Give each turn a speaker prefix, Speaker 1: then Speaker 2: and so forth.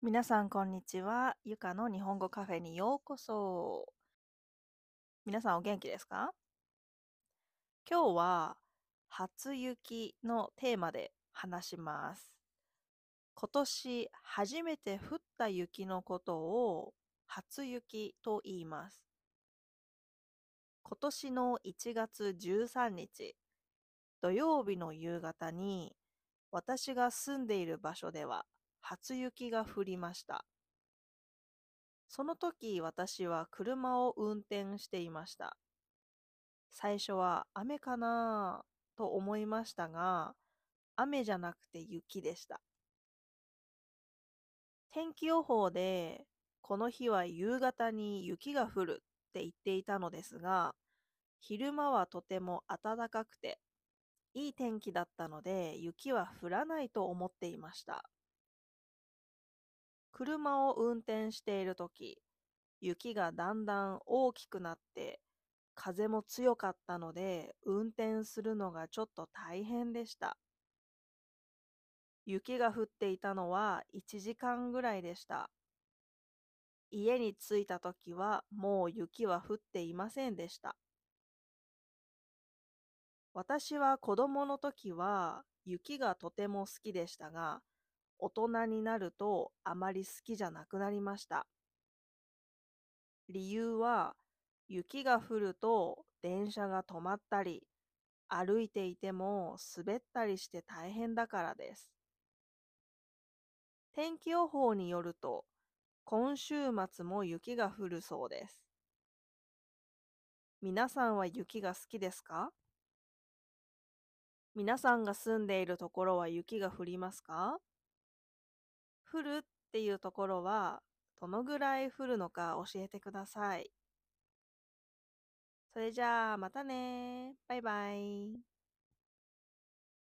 Speaker 1: 皆さん、こんにちは。ゆかの日本語カフェにようこそ。皆さん、お元気ですか？今日は、初雪のテーマで話します。今年初めて降った雪のことを初雪と言います。今年の1月13日、土曜日の夕方に、私が住んでいる場所では初雪が降りました。その時私は車を運転していました。最初は雨かなと思いましたが、雨じゃなくて雪でした。天気予報でこの日は夕方に雪が降るって言っていたのですが、昼間はとても暖かくて、いい天気だったので雪は降らないと思っていました。車を運転しているとき、雪がだんだん大きくなって、風も強かったので、運転するのがちょっと大変でした。雪が降っていたのは1時間ぐらいでした。家に着いた時はもう雪は降っていませんでした。私は子供の時は雪がとても好きでしたが、大人になるとあまり好きじゃなくなりました。理由は、雪が降ると電車が止まったり、歩いていても滑ったりして大変だからです。天気予報によると、今週末も雪が降るそうです。皆さんは雪が好きですか？皆さんが住んでいるところは雪が降りますか？降るっていうところはどのぐらい降るのか教えてください。それじゃあまたねバイバイ。